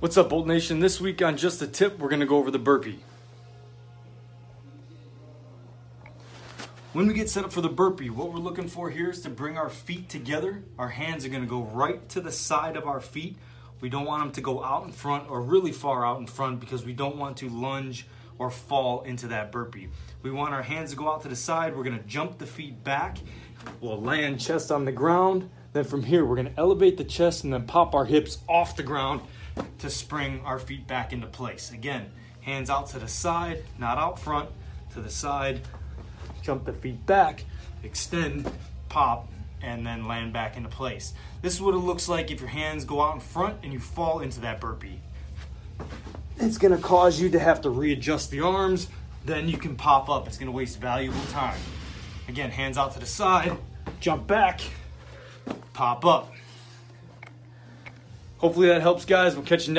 What's up, Bolt Nation? This week on Just a Tip, we're going to go over the burpee. When we get set up for the burpee, what we're looking for here is to bring our feet together. Our hands are going to go right to the side of our feet. We don't want them to go out in front or really far out in front because we don't want to lunge or fall into that burpee. We want our hands to go out to the side. We're going to jump the feet back. We'll land chest on the ground. Then from here, we're going to elevate the chest and then pop our hips off the ground to spring our feet back into place. Again, hands out to the side, not out front, to the side. Jump the feet back, extend, pop, and then land back into place. This is what it looks like if your hands go out in front and you fall into that burpee. It's gonna cause you to have to readjust the arms, then you can pop up. It's gonna waste valuable time. Again, hands out to the side, jump back, pop up. Hopefully that helps, guys. We'll catch you next